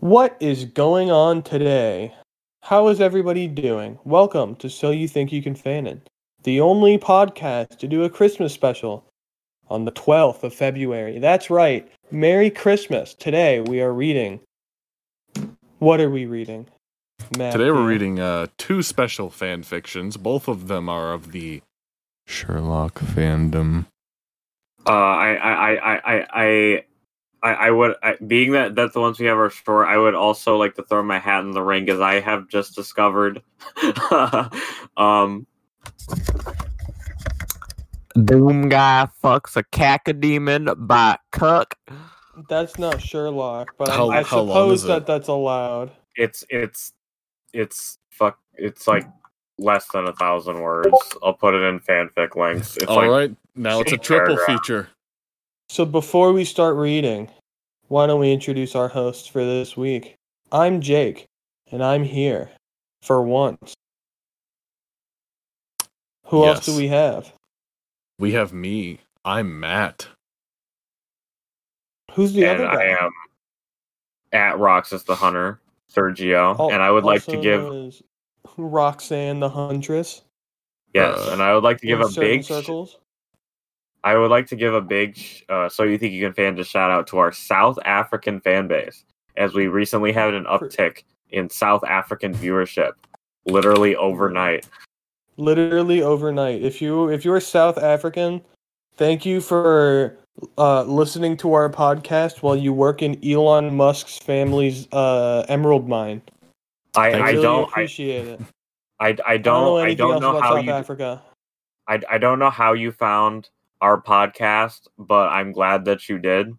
What is going on today? How is everybody doing? Welcome to So You Think You Can Fan It, the only podcast to do a Christmas special on the 12th of February. That's right. Merry Christmas. Today we are reading. What are we reading? Today we're reading uh, two special fan fictions. Both of them are of the Sherlock fandom. Uh, I, I, I, I, I, I, I would, I, being that that's the ones we have our store. I would also like to throw my hat in the ring as I have just discovered. um, Doom guy fucks a cacodemon by cuck. That's not Sherlock, but How- I, I how suppose that it? that's allowed. it's, it's, it's fuck. It's like less than a thousand words. I'll put it in fanfic links. It's All like right, now it's a triple paragraph. feature. So before we start reading, why don't we introduce our hosts for this week? I'm Jake, and I'm here for once. Who else do we have? We have me. I'm Matt. Who's the and other guy? I am at Roxas the Hunter, Sergio, Al- and I would like to give Roxanne the Huntress. yes, Uh, and I would like to give a big circles. I would like to give a big, uh, so you think you can fan just shout out to our South African fan base, as we recently had an uptick in South African viewership, literally overnight. Literally overnight. If you if you're South African, thank you for uh, listening to our podcast while you work in Elon Musk's family's uh, emerald mine. I, Thank I really don't, I, appreciate it. I, I I don't don't, know I don't know how South you, Africa. I, I don't know how you found our podcast, but I'm glad that you did.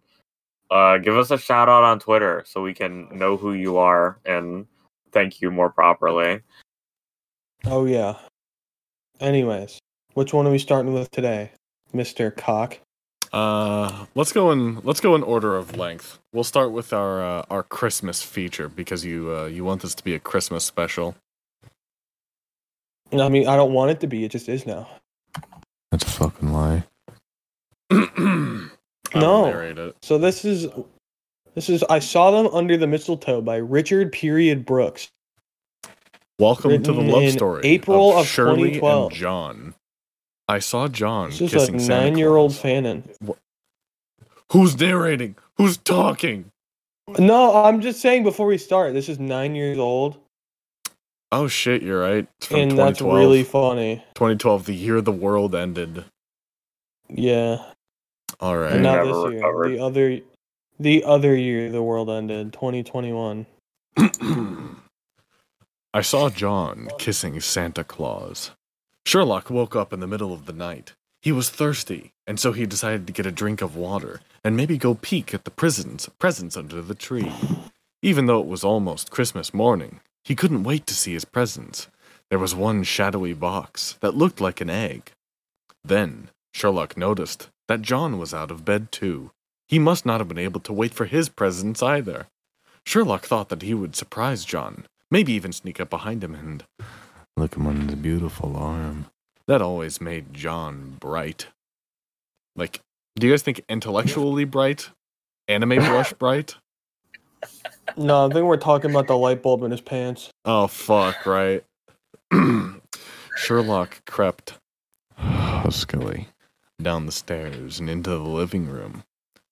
Uh, give us a shout out on Twitter so we can know who you are and thank you more properly. Oh yeah. Anyways, which one are we starting with today, Mister Cock? Uh, let's go in. Let's go in order of length. We'll start with our uh, our Christmas feature because you uh, you want this to be a Christmas special. I mean, I don't want it to be. It just is now. That's a fucking lie. No. No. Narrate it. So this is, this is. I saw them under the mistletoe by Richard Period Brooks. Welcome to the love story April of Shirley 2012. and John. I saw John This is kissing like Santa nine-year-old Claus. fanon. Who's narrating? Who's talking? No, I'm just saying before we start. This is nine years old, Oh shit, you're right. It's from and that's really funny. 2012, the year the world ended. Yeah, All and right. not Never this year. recovered. The other, the other year the world ended, 2021. I saw John kissing Santa Claus. Sherlock woke up in the middle of the night. He was thirsty, and so he decided to get a drink of water and maybe go peek at the prisons presents under the tree. Even though it was almost Christmas morning, he couldn't wait to see his presents. There was one shadowy box that looked like an egg. Then Sherlock noticed that John was out of bed too. He must not have been able to wait for his presence either. Sherlock thought that he would surprise John, maybe even sneak up behind him and look him on his beautiful arm. That always made John bright. Like, do you guys think intellectually bright? Anime brush bright? No, I think we're talking about the light bulb in his pants. Oh, fuck, right? Sherlock crept huskily down the stairs and into the living room.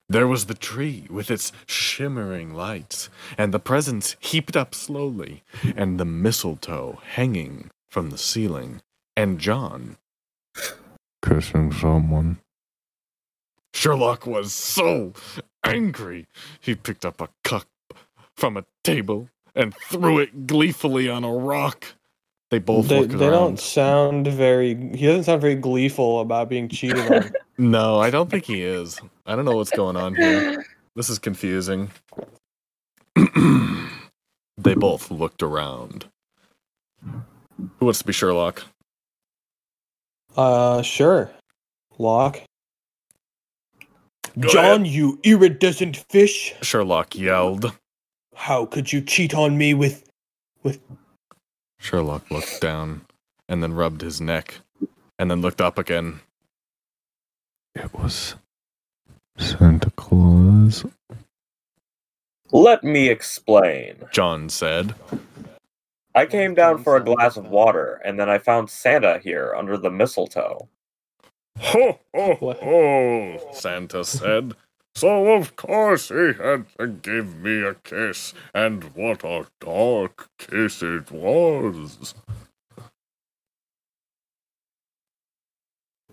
There was the tree with its shimmering lights, and the presents heaped up slowly, and the mistletoe hanging from the ceiling, and John kissing someone. Sherlock was so angry. He picked up a cup from a table and threw it gleefully on a rock. They both They, looked they don't sound very. He doesn't sound very gleeful about being cheated on. No, I don't think he is. I don't know what's going on here. This is confusing. they both looked around. Who wants to be Sherlock? Uh, sure. Lock. Go John, you iridescent fish! Sherlock yelled. How could you cheat on me with, with? Sherlock looked down and then rubbed his neck and then looked up again. It was Santa Claus. Let me explain. John said. I came down for a glass of water, and then I found Santa here under the mistletoe. Ho, ho, ho, Santa said. So of course he had to give me a kiss, and what a dark kiss it was.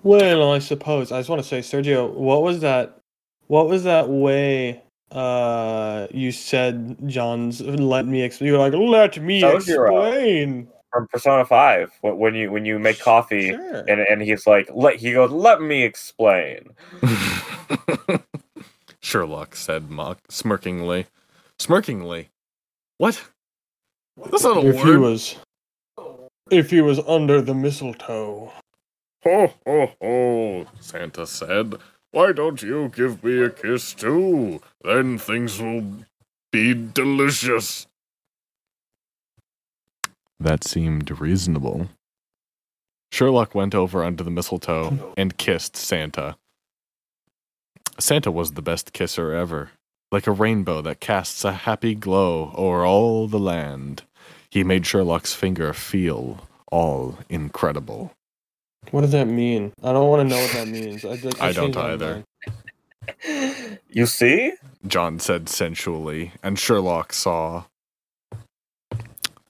Well, I suppose I just want to say, Sergio, what was that? What was that way? Uh, you said John's. Let me explain. You were like, let me explain. From Persona Five, when you when you make coffee, Sure. and and he's like, let he goes, let me explain. Sherlock said, mock smirkingly. Smirkingly? What? That's not a if he was, if he was under the mistletoe. Ho, ho, ho, Santa said. Why don't you give me a kiss too? Then things will be delicious. That seemed reasonable. Sherlock went over under the mistletoe and kissed Santa. Santa was the best kisser ever, like a rainbow that casts a happy glow over all the land. He made Sherlock's finger feel all incredible. What does that mean? I don't want to know what that means. I, just, I don't either. You see? John said sensually, and Sherlock saw.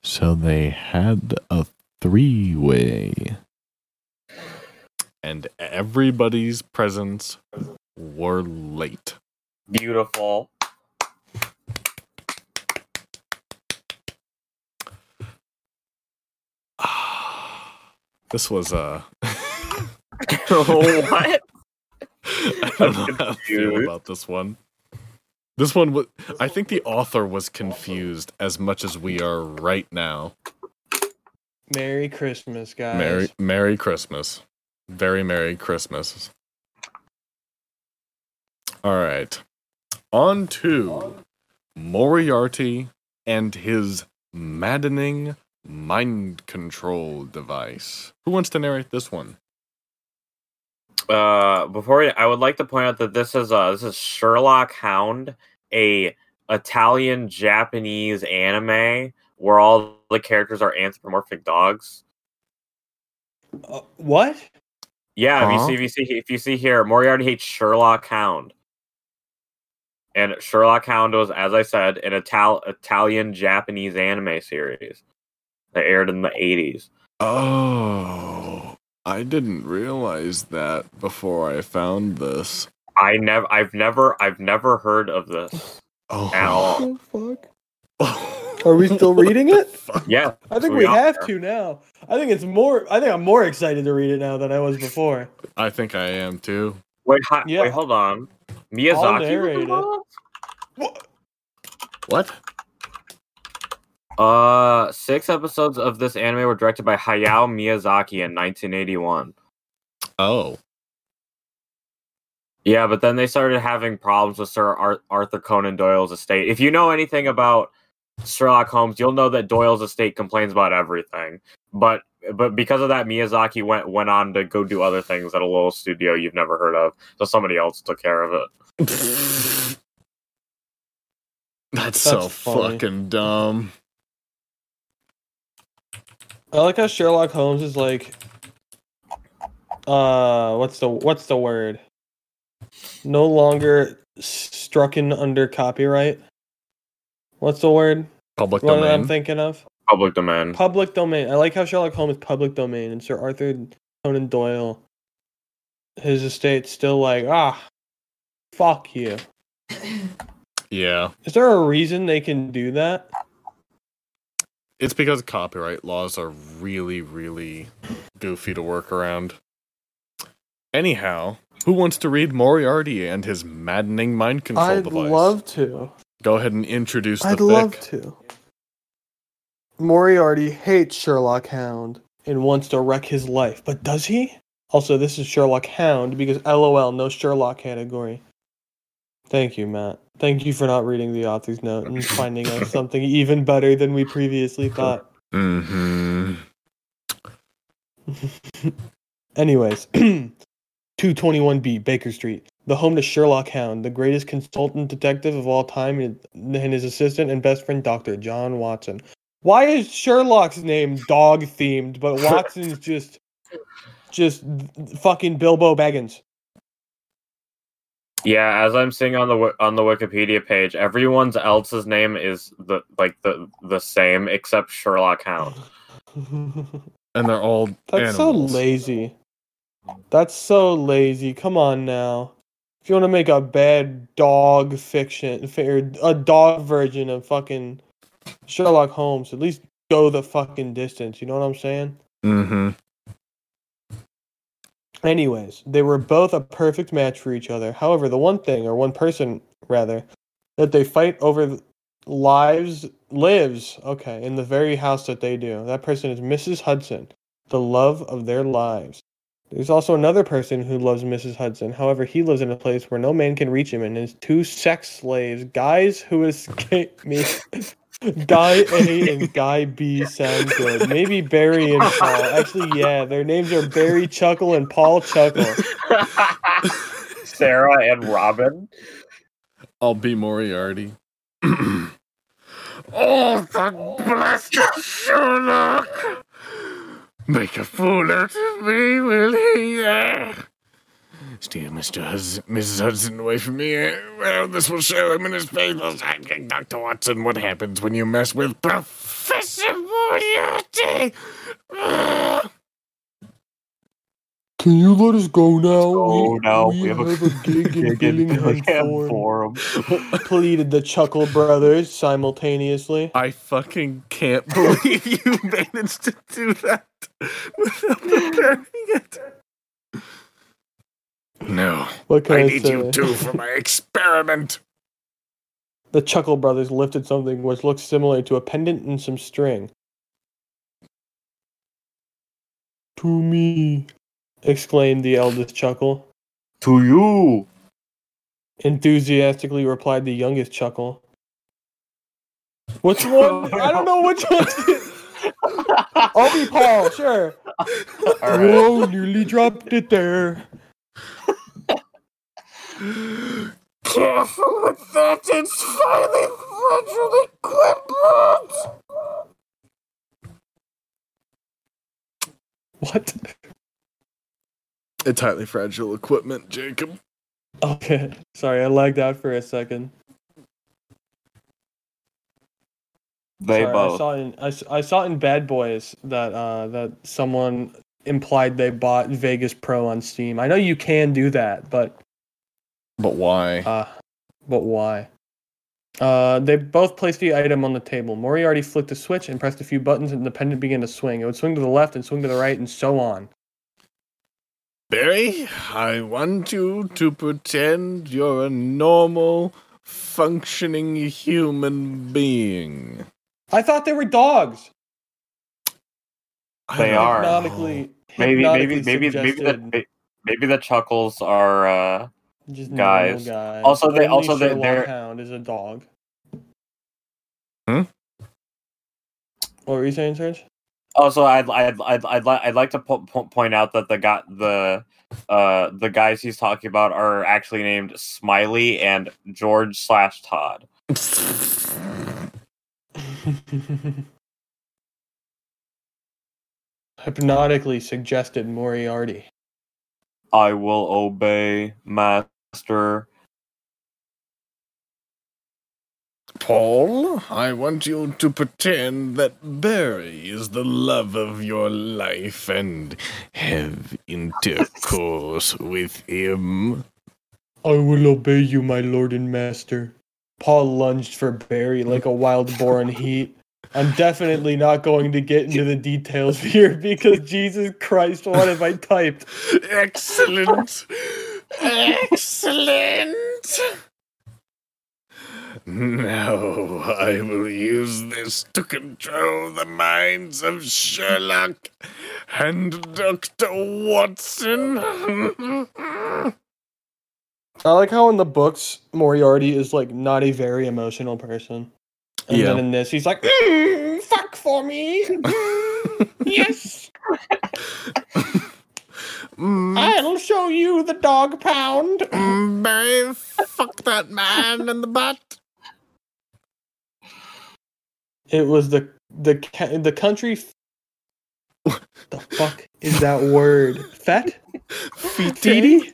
So they had a three way. And everybody's presents were late. Beautiful. This was uh what? I don't know how to feel confused. about this one. This one was I think the author was confused as much as we are right now. Merry Christmas, guys. Merry Merry Christmas. Very Merry Christmas. All right. On to Moriarty and his maddening mind control device. Who wants to narrate this one? Uh, before we, I would like to point out that this is uh this is Sherlock Hound, a Italian Japanese anime where all the characters are anthropomorphic dogs. Uh, what? Yeah, Huh? if you see if you see if you see here, Moriarty hates Sherlock Hound. And Sherlock Hound was, as I said, an Ital- Italian Japanese anime series that aired in the eighties. Oh, I didn't realize that before I found this. I never, I've never, I've never heard of this Oh, at all. the fuck? Are we still reading it? Yeah, I think so we are. have to now. I think it's more. I think I'm more excited to read it now than I was before. I think I am too. Wait, hi, Yeah. wait, hold on. Miyazaki. was narrate it. involved? What? Uh, six episodes of this anime were directed by Hayao Miyazaki in 1981. Oh, Yeah, but then they started having problems with Sir Ar- Arthur Conan Doyle's estate. If you know anything about Sherlock Holmes, you'll know that Doyle's estate complains about everything. But but because of that, Miyazaki went went on to go do other things at a little studio you've never heard of. So somebody else took care of it. that's, so funny. fucking dumb. I like how Sherlock Holmes is like, uh, what's the what's the word? No longer strucken under copyright. What's the word? Public What domain. I'm thinking of? Public domain. Public domain. I like how Sherlock Holmes is public domain and Sir Arthur Conan Doyle, his estate's still like, ah, fuck you. yeah, Is there a reason they can do that? it's because copyright laws are really, really goofy to work around. Anyhow, who wants to read Moriarty and his maddening mind control device? I'd love to. Go ahead and introduce the I'd thick. love to. Moriarty hates Sherlock Hound and wants to wreck his life, but does he? Also, this is Sherlock Hound because LOL, no Sherlock category. Thank you, Matt. Thank you for not reading the author's note and finding us something even better than we previously thought. Mm-hmm. Anyways, 221B Baker Street. the home to Sherlock Hound, the greatest consultant detective of all time, and his assistant and best friend, Dr. John Watson. Why is Sherlock's name dog themed, but Watson's just just fucking Bilbo Baggins? Yeah, as I'm seeing on the on the Wikipedia page, everyone's else's name is the like the the same except Sherlock Hound. And they're all That's animals. so lazy. That's so lazy. Come on now. If you want to make a bad dog fiction, or er, a dog version of fucking Sherlock Holmes, at least go the fucking distance. You know what I'm saying? Mm-hmm. Anyways, they were both a perfect match for each other. However, the one thing, or one person rather, that they fight over lives lives, okay, in the very house that they do. That person is Mrs. Hudson, the love of their lives. There's also another person who loves Mrs. Hudson. However, he lives in a place where no man can reach him, and his two sex slaves, guys who escape me. Guy A and Guy B sound good. Maybe Barry and Paul. Actually, yeah, their names are Barry Chuckle and Paul Chuckle. Sarah and Robin. I'll be Moriarty. oh, the blasted Sherlock! Make a fool out of me, will he? Uh, steal Mr. Hus- Mrs. Hudson away from me. Well, this will show him in his papers. Dr. Watson, what happens when you mess with Professor Moriarty? Can you let us go now? Oh no, we, have, a gig in gig in Billingham Billingham Forum. Forum. Pleaded the Chuckle brothers simultaneously. I fucking can't believe you managed to do that without preparing it. No, What can I I, need say? you two for my experiment. The Chuckle brothers lifted something which looked similar to a pendant and some string. To me, exclaimed the eldest Chuckle. to you. Enthusiastically replied the youngest Chuckle. Which one? I don't know which one. I'll be Paul, sure. All right. Whoa, nearly dropped it there. Careful with that, it's highly fragile equipment. What? It's highly fragile equipment, Jacob. Okay, sorry, I lagged out for a second. They Sorry, I saw in I, s- I saw in Bad Boys that uh that someone implied they bought Vegas Pro on Steam. I know you can do that, but But why? uh but why? Uh, they both placed the item on the table. Moriarty flicked a switch and pressed a few buttons, and the pendant began to swing. It would swing to the left and swing to the right, and so on. Barry, I want you to pretend you're a normal, functioning human being. I thought they were dogs. They are. Hypnotically, Maybe, maybe, hypnotically maybe, maybe the suggested may- maybe the chuckles are. uh just guys. guys. Also, they- Only also they- they're- Hound is a dog. Hmm? What were you saying, Serge? Also, I'd I'd I'd I'd, li- I'd like to po- po- point out that the got the uh the guys he's talking about are actually named Smiley and George slash Todd. Hypnotically suggested Moriarty. I will obey, master. Paul, I want you to pretend that Barry is the love of your life and have intercourse with him. I will obey you, my lord and master. Paul lunged for Barry like a wild boar in heat. I'm definitely not going to get into the details here because Jesus Christ, what have I typed? Excellent! Excellent! Now I will use this to control the minds of Sherlock and Dr. Watson. I like how in the books Moriarty is like not a very emotional person. And Yeah. then in this he's like, "Mm, fuck for me. Yes. Mm, I'll show you the dog pound. mm, Barry, fuck that man in the butt. It was the the the country. f- the fuck is that word? Fet? Fetty?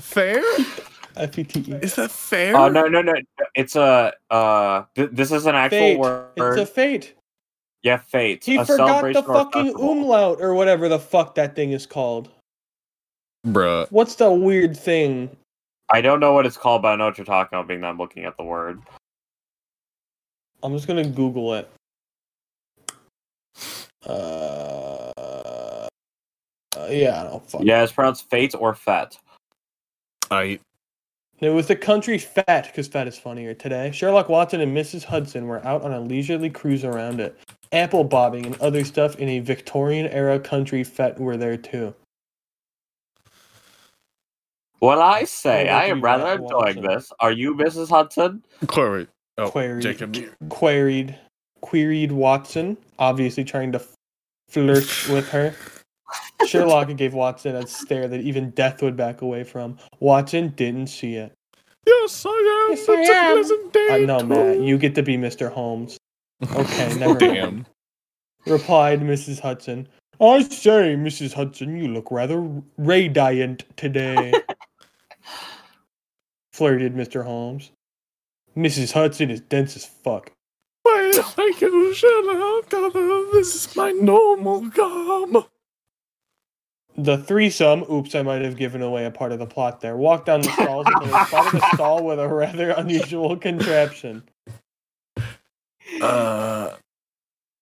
Fair? F E T E. Is that fair? Oh no no no! It's a uh. Th- this is an actual Fate. word. It's a fate. Yeah, fate. He a forgot the fucking festival. umlaut or whatever the fuck that thing is called. Bruh. What's the weird thing? I don't know what it's called, but I know what you're talking about. Being that I'm looking at the word. I'm just gonna Google it. Uh, uh, yeah, I don't fuck. Yeah, it's pronounced fate or fat. I It was the country fat because fat is funnier today. Sherlock Watson and Mrs. Hudson were out on a leisurely cruise around it. Apple bobbing and other stuff in a Victorian era country fete were there too. Well, I say I am rather enjoying Watson. this. Are you, Mrs. Hudson? Queried. Oh, Query. Jacob. Queried, queried Watson, obviously trying to flirt with her. Sherlock gave Watson a stare that even death would back away from. Watson didn't see it. Yes, I am. Yes, I It's a am. pleasant day. Uh, no, to- Matt, you get to be Mr. Holmes. Okay, never mind. Damn. replied Mrs. Hudson. I say, Mrs. Hudson, you look rather radiant today. Flirted Mr. Holmes. Mrs. Hudson is dense as fuck. Why, thank you, Sherlock. This is my normal garb. The threesome, oops, I might have given away a part of the plot there, walk down the stalls until they spotted a stall with a rather unusual contraption. Uh,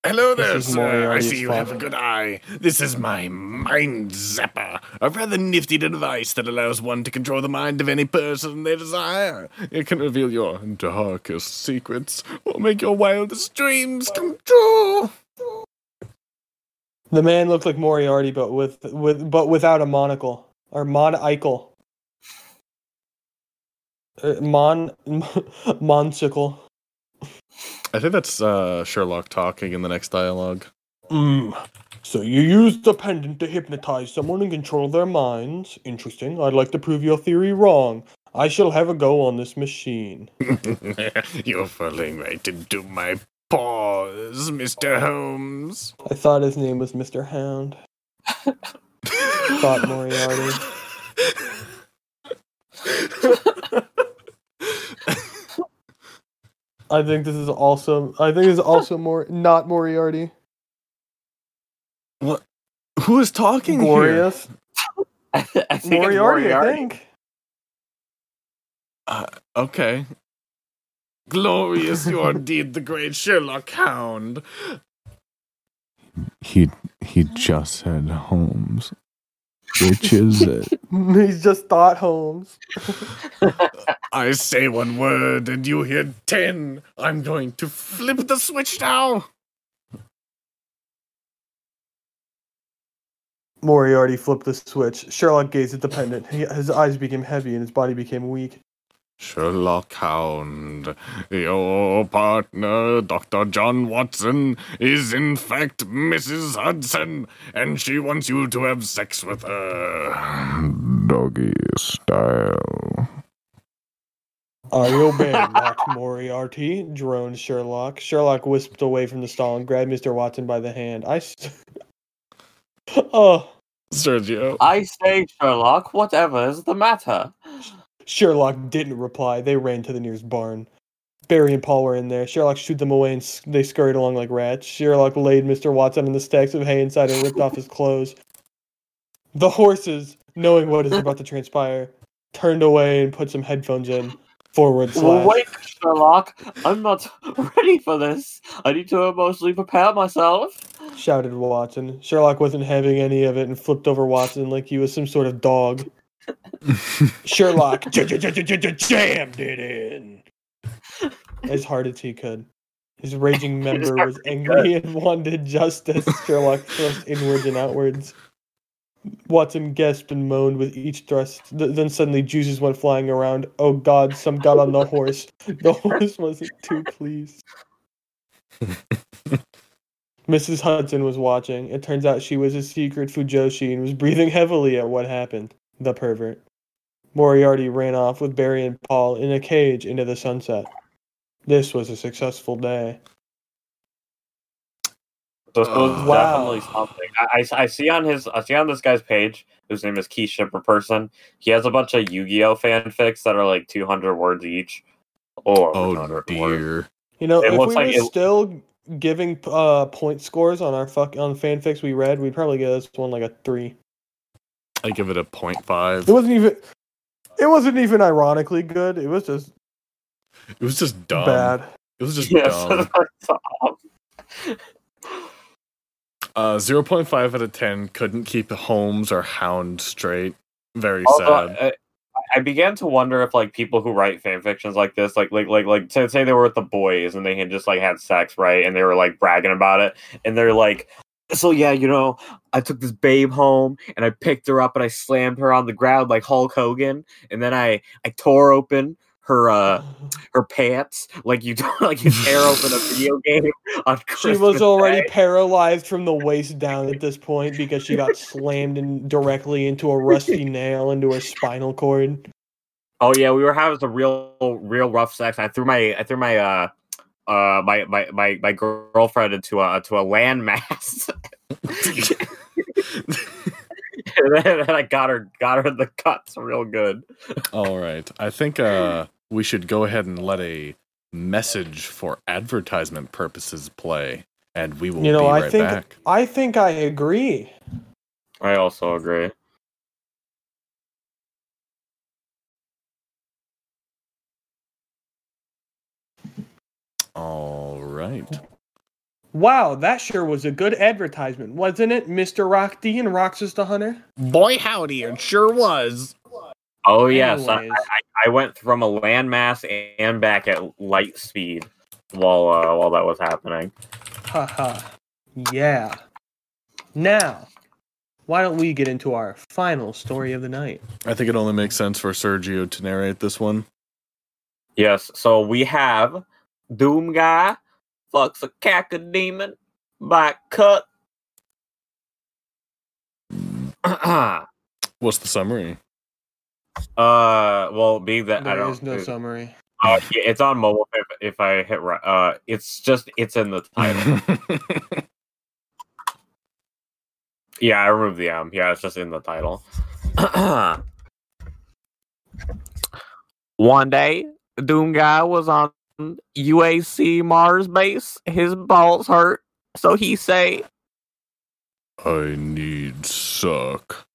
hello there, This sir. I see you have a good eye. This is my Mind Zapper, a rather nifty device that allows one to control the mind of any person they desire. It can reveal your darkest secrets or make your wildest dreams come true. The man looked like Moriarty, but with with but without a monocle or monocle. Uh, mon moncicle. I think that's uh, Sherlock talking in the next dialogue. Mm. So you use the pendant to hypnotize someone and control their minds? Interesting. I'd like to prove your theory wrong. I shall have a go on this machine. You're falling right into my paws, Mr. Holmes. I thought his name was Mr. Hound. Thought Moriarty. I think this is also. I think this is also more not Moriarty. what? Who is talking here? Glorious I think it's Moriarty, I think. Uh, okay. Glorious, you are indeed the great Sherlock Hound. He he just said Holmes. Which is it? He's just thought Holmes. I say one word and you hear ten. I'm going to flip the switch now. Moriarty flipped the switch. Sherlock gazed at the pendant. He, his eyes became heavy and his body became weak. Sherlock Hound, your partner, Dr. John Watson, is in fact Mrs. Hudson, and she wants you to have sex with her. Doggy style. I obey, not Moriarty, droned Sherlock. Sherlock whisked away from the stall and grabbed Mr. Watson by the hand. I. St- oh, Sergio. I say, Sherlock, whatever is the matter? Sherlock didn't reply. They ran to the nearest barn. Barry and Paul were in there. Sherlock shooed them away and they scurried along like rats. Sherlock laid Mr. Watson in the stacks of hay inside and ripped off his clothes. The horses, knowing what is about to transpire, turned away and put some headphones in. Forward slash. Wait, Sherlock, I'm not ready for this. I need to emotionally prepare myself. shouted Watson. Sherlock wasn't having any of it and flipped over Watson like he was some sort of dog. Sherlock jammed it in as hard as he could. His raging member was angry and wanted justice. Sherlock thrust inwards and outwards. Watson gasped and moaned with each thrust. Th- then suddenly juices went flying around. Oh God! Some got on the horse. The horse wasn't too pleased. Mrs. Hudson was watching. It turns out she was a secret Fujoshi and was breathing heavily at what happened. The pervert. Moriarty ran off with Barry and Paul in a cage into the sunset. This was a successful day. This was wow. definitely something. I, I, I see on his I see on this guy's page, whose name is Key Shipper Person. He has a bunch of Yu-Gi-Oh fanfics that are like 200 words each. Or Oh 100 words. You know, It if looks we were it- still giving uh, point scores on our fuck on fanfics we read, we'd probably give this one like a three. I give it a point five. It wasn't even. It wasn't even ironically good. It was just It was just dumb. bad. It was just Yes, dumb. Uh, 0.5 out of 10. Couldn't keep Holmes or Hound straight. Very Although, sad. I, I began to wonder if like people who write fan fictions like this, like like like like say, say they were with the boys and they had just like had sex, right? And they were like bragging about it, and they're like, so yeah, you know, I took this babe home and I picked her up and I slammed her on the ground like Hulk Hogan, and then I I tore open her uh her pants like you like you tear open a video game on She was already Day. paralyzed from the waist down at this point because she got slammed in directly into a rusty nail into her spinal cord. Oh yeah, we were having some real real rough sex. I threw my I threw my uh uh my my my, my girlfriend into a to a landmass. and then I got her got her in the cuts real good. All right. I think uh, we should go ahead and let a message for advertisement purposes play, and we will You know, be I think back. I think I agree. I also agree. All right. Wow, that sure was a good advertisement, wasn't it, Mr. Rock D and Roxas the Hunter? Boy, howdy, it sure was. Oh yes, I, I, I went from a landmass and back at light speed while uh, while that was happening. Haha. Yeah. Now, why don't we get into our final story of the night? I think it only makes sense for Sergio to narrate this one. Yes, so we have Doom Guy fucks a cacodemon by cut. uh, What's the summary? Uh, well, being that I don't. is no summary. uh, yeah, it's on mobile. If, if I hit right, uh, it's just it's in the title. yeah, I removed the M. Yeah, it's just in the title. One day, Doom Guy was on UAC Mars base. His balls hurt, so he say I need suck.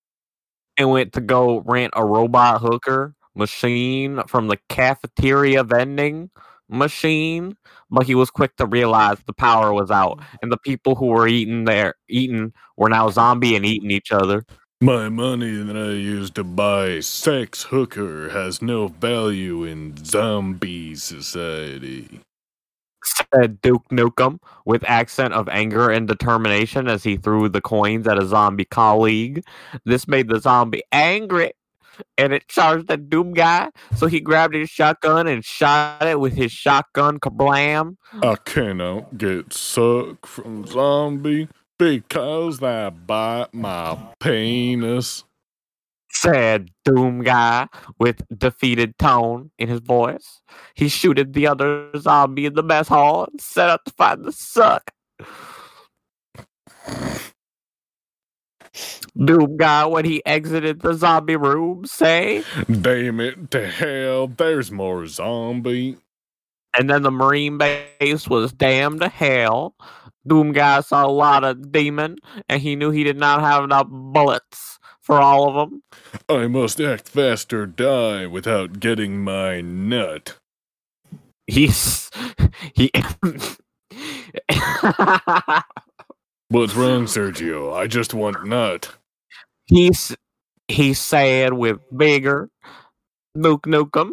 and went to go rent a robot hooker machine from the cafeteria vending machine. But he was quick to realize the power was out, and the people who were eating there eating were now zombie and eating each other. My money that I used to buy sex hooker has no value in zombie society. Said Duke Nukem with accent of anger and determination as he threw the coins at a zombie colleague. This made the zombie angry and it charged the Doom guy. So he grabbed his shotgun and shot it with his shotgun kablam. I cannot get suck from zombie because they bite my penis. Said Doom guy with defeated tone in his voice. He shooted the other zombie in the mess hall and set out to find the suck. Doom guy, when he exited the zombie room, say, Damn it to hell, there's more zombie. and then the Marine base was damned to hell. Doom guy saw a lot of demon, and he knew he did not have enough bullets for all of them. I must act fast or die without getting my nut. He's he. What's wrong, Sergio? I just want nut. he's he said with bigger Nuke Nukem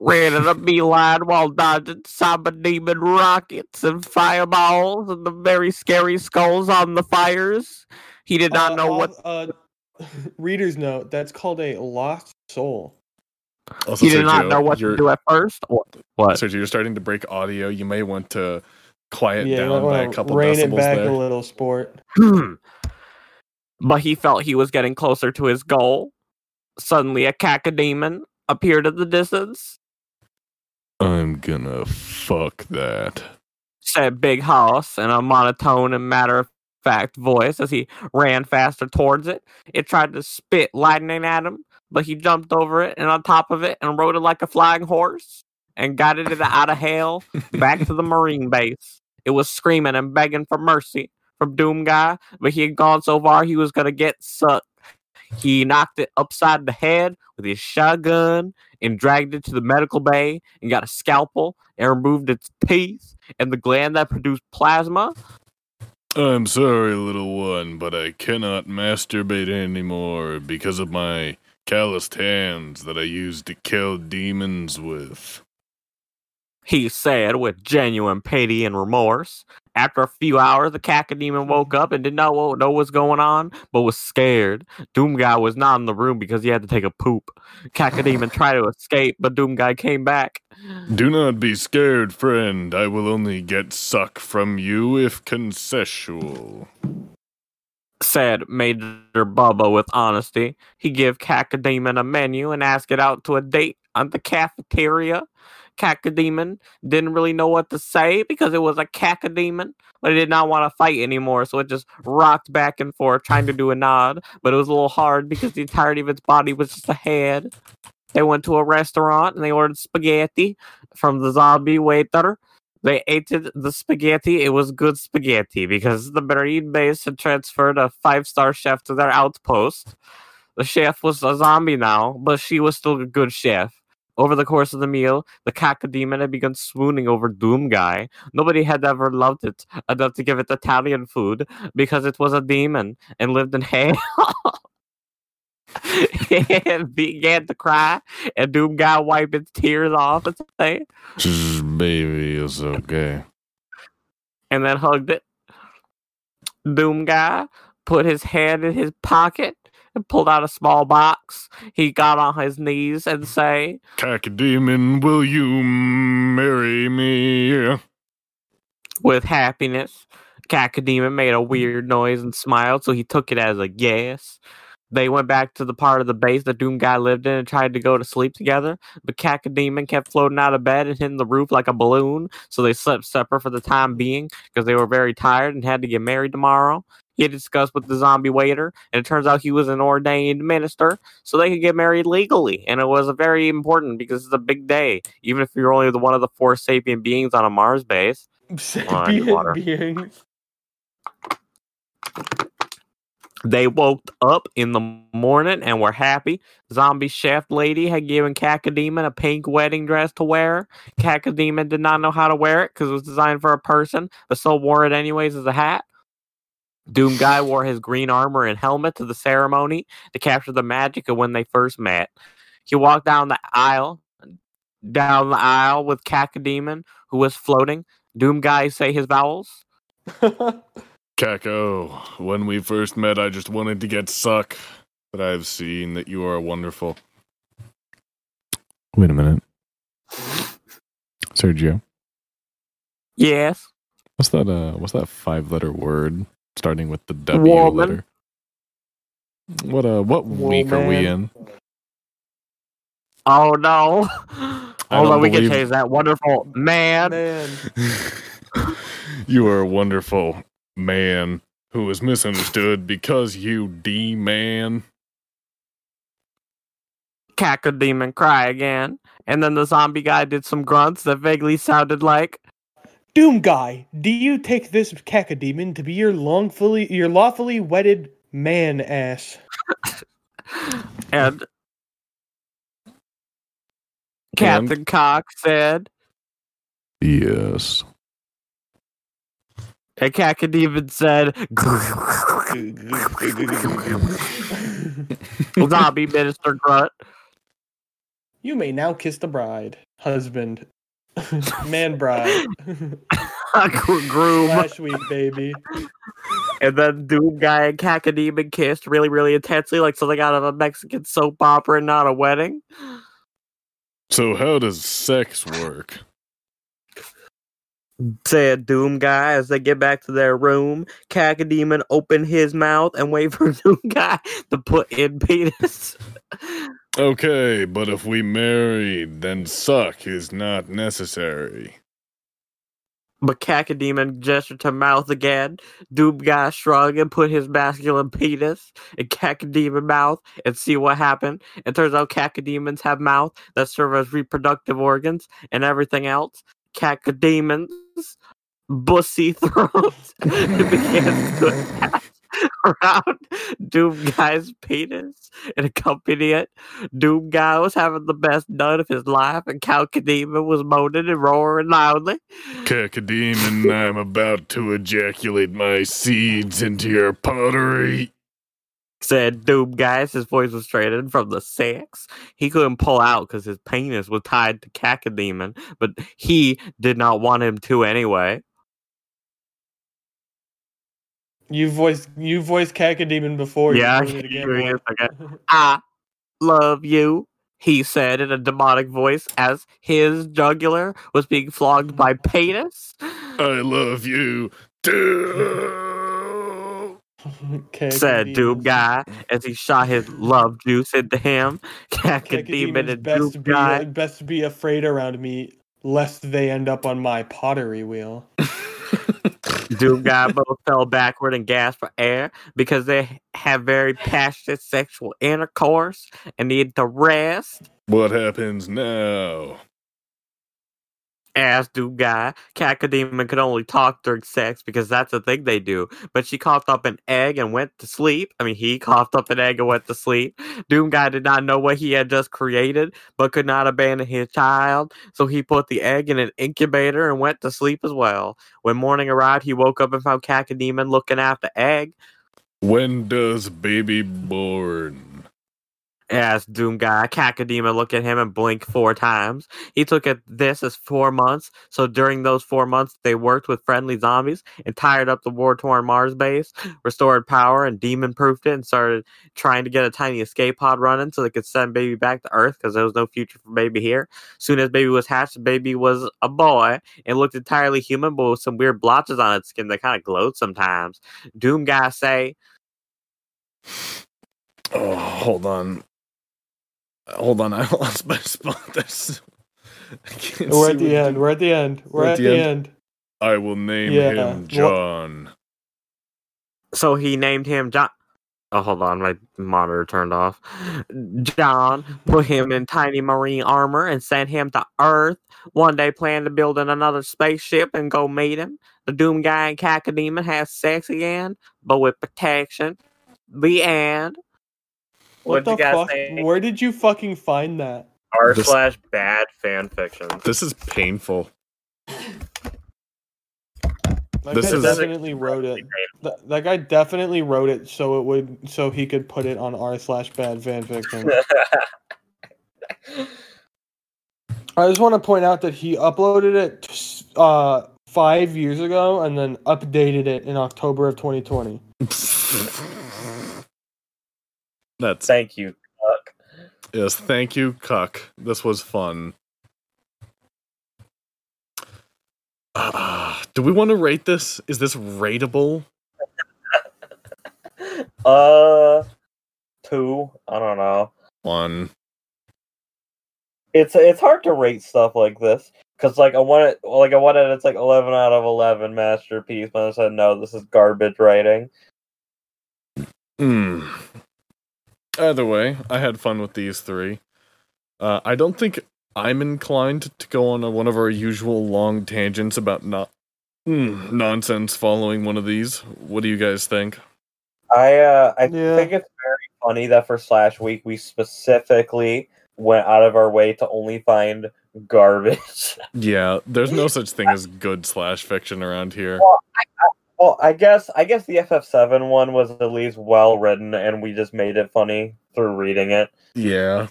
ran in a beeline while dodging cyber demon rockets and fireballs and the very scary skulls on the fires. He did not Uh, know all- what Uh, reader's note. That's called a lost soul. Also, he did not know what you're, to do at first. What? What? Sergio, you're starting to break audio. You may want to quiet yeah, down by a well, couple rein it decibels back there. a little, sport. but he felt he was getting closer to his goal. Suddenly, a cacodemon appeared in the distance, I'm gonna fuck that. said Big Hoss in a monotone and matter of fact voice as he ran faster towards it. It tried to spit lightning at him, but he jumped over it and on top of it and rode it like a flying horse and got it out of hell back to the Marine base. It was screaming and begging for mercy from Doom Guy, but he had gone so far he was gonna get sucked. He knocked it upside the head with his shotgun and dragged it to the medical bay and got a scalpel and removed its teeth and the gland that produced plasma. I'm sorry, little one, but I cannot masturbate anymore because of my calloused hands that I used to kill demons with. He said with genuine pity and remorse. After a few hours, the cacodemon woke up and did not know, know what's going on, but was scared. Doom Guy was not in the room because he had to take a poop. Cacodemon tried to escape, but Doom Guy came back. Do not be scared, friend. I will only get suck from you if consensual. Said Major Bubba with honesty. He give Cacodemon a menu and ask it out to a date on the cafeteria. Cacodemon didn't really know what to say because it was a cacodemon, but it did not want to fight anymore, so it just rocked back and forth trying to do a nod, but it was a little hard because the entirety of its body was just a head. They went to a restaurant and they ordered spaghetti from the zombie waiter. They ate it, the spaghetti. It was good spaghetti because the Marine base had transferred a five star chef to their outpost. The chef was a zombie now, but she was still a good chef. Over the course of the meal, the cacodemon had begun swooning over Doom Guy. Nobody had ever loved it enough to give it Italian food because it was a demon and lived in hell. and began to cry, and Doom Guy wiped its tears off and say, baby, it's okay. and then hugged it. Doom Guy put his hand in his pocket pulled out a small box. He got on his knees and say, Cacodemon, will you marry me? with happiness. Cacodemon made a weird noise and smiled, so he took it as a yes. They went back to the part of the base that Doom Guy lived in and tried to go to sleep together, but Cacodemon kept floating out of bed and hitting the roof like a balloon, so they slept separate for the time being because they were very tired and had to get married tomorrow. He had discussed with the zombie waiter, and it turns out he was an ordained minister, so they could get married legally. And it was a very important because it's a big day, even if you're only the one of the four sapient beings on a Mars base. Sapient beings. They woke up in the morning and were happy. Zombie chef lady had given Cacodemon a pink wedding dress to wear. Cacodemon did not know how to wear it because it was designed for a person, but so wore it anyways as a hat. Doom Guy wore his green armor and helmet to the ceremony to capture the magic of when they first met. He walked down the aisle, down the aisle with Cacodemon, who was floating. Doom Guy say his vowels. Caco, when we first met, I just wanted to get suck, but I've seen that you are wonderful. Wait a minute. Sergio, Yes. what's that uh what's that five letter word starting with the W Woman. letter? What uh what week are we in? Oh no. I Hold don't we can believe- change that. Wonderful man. Man. you are a wonderful man who is misunderstood because you D man. Cacodemon cry again. And then the zombie guy did some grunts that vaguely sounded like Doom guy, do you take this cacodemon to be your lawfully your lawfully wedded man ass? and Captain Cock said Yes. and Cacodemon said zombie minister grunt. you may now kiss the bride, husband, man bride. Groom. Last week, baby. And then Doom Guy and Cacodemon kissed really, really intensely, like something out of a Mexican soap opera and not a wedding. So how does sex work? Said Doom Guy as they get back to their room. Cacodemon opened his mouth and wait for Doom Guy to put in penis. Okay, but if we married, then suck is not necessary. But Cacodemon gestured to mouth again. Doom Guy shrugged and put his masculine penis in Cacodemon mouth and see what happened. It turns out Cacodemons have mouth that serve as reproductive organs and everything else. Cacodemons bussy throats and began to pass around Doom Guy's penis and accompany it. Doom Guy was having the best nut of his life, and Cacodemon was moaning and roaring loudly. Cacodemon, I'm about to ejaculate my seeds into your pottery. Said Doom Guy his voice was straightened from the sex. He couldn't pull out because his penis was tied to Cacodemon, but he did not want him to anyway. You voiced you voiced Cacodemon before. you Yeah, doing it again, give me a I love you, he said in a demonic voice as his jugular was being flogged by penis. I love you too. Said Doom Guy as he shot his love juice into him. Cacodemon Cacodemon's and best Doom be Guy. best be afraid around me, lest they end up on my pottery wheel. Doom Guy both fell backward and gasped for air because they have very passionate sexual intercourse and need to rest. what happens now? Asked Doom Guy. Cacodemon could only talk during sex because that's the thing they do. But she coughed up an egg and went to sleep. I mean, he coughed up an egg and went to sleep. Doom Guy did not know what he had just created, but could not abandon his child. So he put the egg in an incubator and went to sleep as well. When morning arrived, he woke up and found Cacodemon looking after egg. When does baby born? Asked Doom Guy. Cacodemon looked at him and blinked four times. He took it this as four months. So during those four months, they worked with friendly zombies and tired up the war torn Mars base, restored power and demon proofed it, and started trying to get a tiny escape pod running so they could send baby back to Earth because there was no future for baby here. Soon as baby was hatched, baby was a boy and looked entirely human, but with some weird blotches on its skin that kind of glowed sometimes. Doom Guy say, Oh, hold on. Hold on, I lost my spot. There's... We're at the what end. We're at the end. We're, at, the end. I will name Yeah, him wha- John. So he named him John. Oh, hold on, my monitor turned off. John put him in tiny marine armor and sent him to Earth. One day, planned to build in another spaceship and go meet him. The Doom Guy and Cacodemon have sex again, but with protection. The end. What What'd you the fuck? think? Where did you fucking find that? R This- slash bad fan fiction. This is painful. That This guy is- definitely wrote it. That, that guy definitely wrote it so it would so he could put it on r slash bad fanfiction. I just want to point out that he uploaded it uh, five years ago and then updated it in October of 2020. That's Thank you. Cuck. yes. Thank you, Cuck. This was fun. Ah, do we want to rate this? Is this rateable? Uh, two. I don't know. One. It's it's hard to rate stuff like this because like I want it like I wanted it's like eleven out of eleven masterpiece, but I said no, this is garbage writing. Hmm. Either way, I had fun with these three. Uh, I don't think I'm inclined to go on a, one of our usual long tangents about not mm, nonsense following one of these. What do you guys think? I uh I Yeah. think it's very funny that for Slash Week we specifically went out of our way to only find garbage. Yeah, there's no such thing as good slash fiction around here. well, I guess I guess the FF7 one was at least well written, and we just made it funny through reading it. Yeah.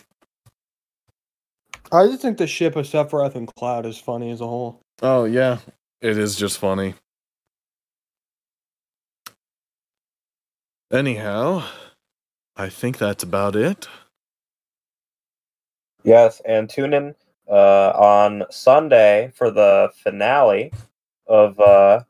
I just think the ship of Sephiroth and Cloud is funny as a whole. Oh yeah, it is just funny. Anyhow, I think that's about it. Yes, and tune in uh, on Sunday for the finale of uh,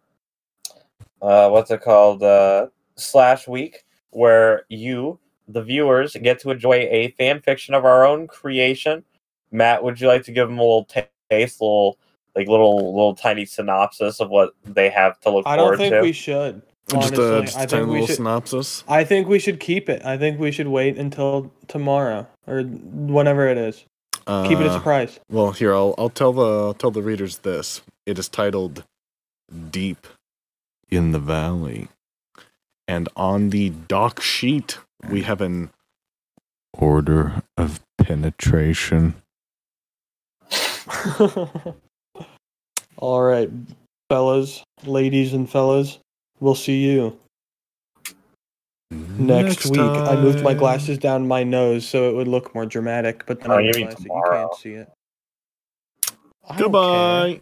uh, what's it called? Uh, slash week, where you, the viewers, get to enjoy a fan fiction of our own creation. Matt, would you like to give them a little taste, a little like little little tiny synopsis of what they have to look I don't forward think to? we should. just a, just I a tiny think we little should. synopsis. I think we should keep it. I think we should wait until tomorrow or whenever it is. Keep it a Uh, surprise. Well, here I'll I'll tell the I'll tell the readers this. It is titled "Deep in the Valley," and on the dock sheet we have an order of penetration. All right, fellas, ladies, and fellas, we'll see you next, week. I moved my glasses down my nose so it would look more dramatic, but then Oh, I you realized that you can't see it. I don't care. Goodbye.